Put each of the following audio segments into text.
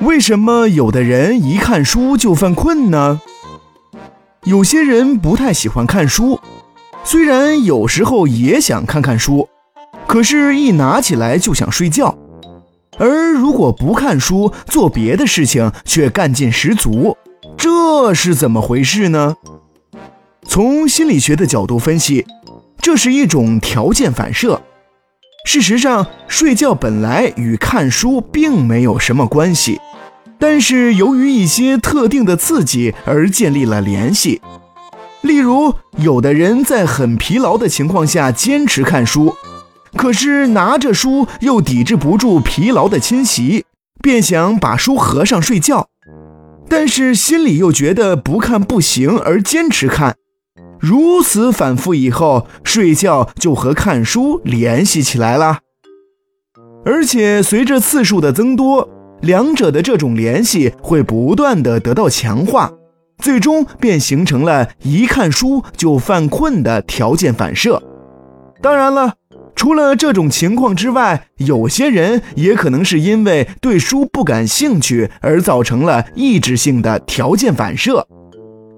为什么有的人一看书就犯困呢？有些人不太喜欢看书，虽然有时候也想看看书，可是，一拿起来就想睡觉。而如果不看书，做别的事情却干劲十足，这是怎么回事呢？从心理学的角度分析，这是一种条件反射。事实上，睡觉本来与看书并没有什么关系，但是由于一些特定的刺激而建立了联系。例如，有的人在很疲劳的情况下坚持看书。可是拿着书又抵制不住疲劳的侵袭，便想把书合上睡觉，但是心里又觉得不看不行而坚持看，如此反复以后，睡觉就和看书联系起来了。而且随着次数的增多，两者的这种联系会不断的得到强化，最终便形成了一看书就犯困的条件反射。当然了。除了这种情况之外，有些人也可能是因为对书不感兴趣而造成了抑制性的条件反射。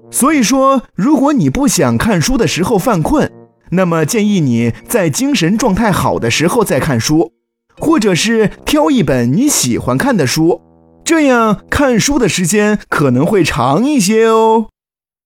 所以说，如果你不想看书的时候犯困，那么建议你在精神状态好的时候再看书，或者是挑一本你喜欢看的书，这样看书的时间可能会长一些哦。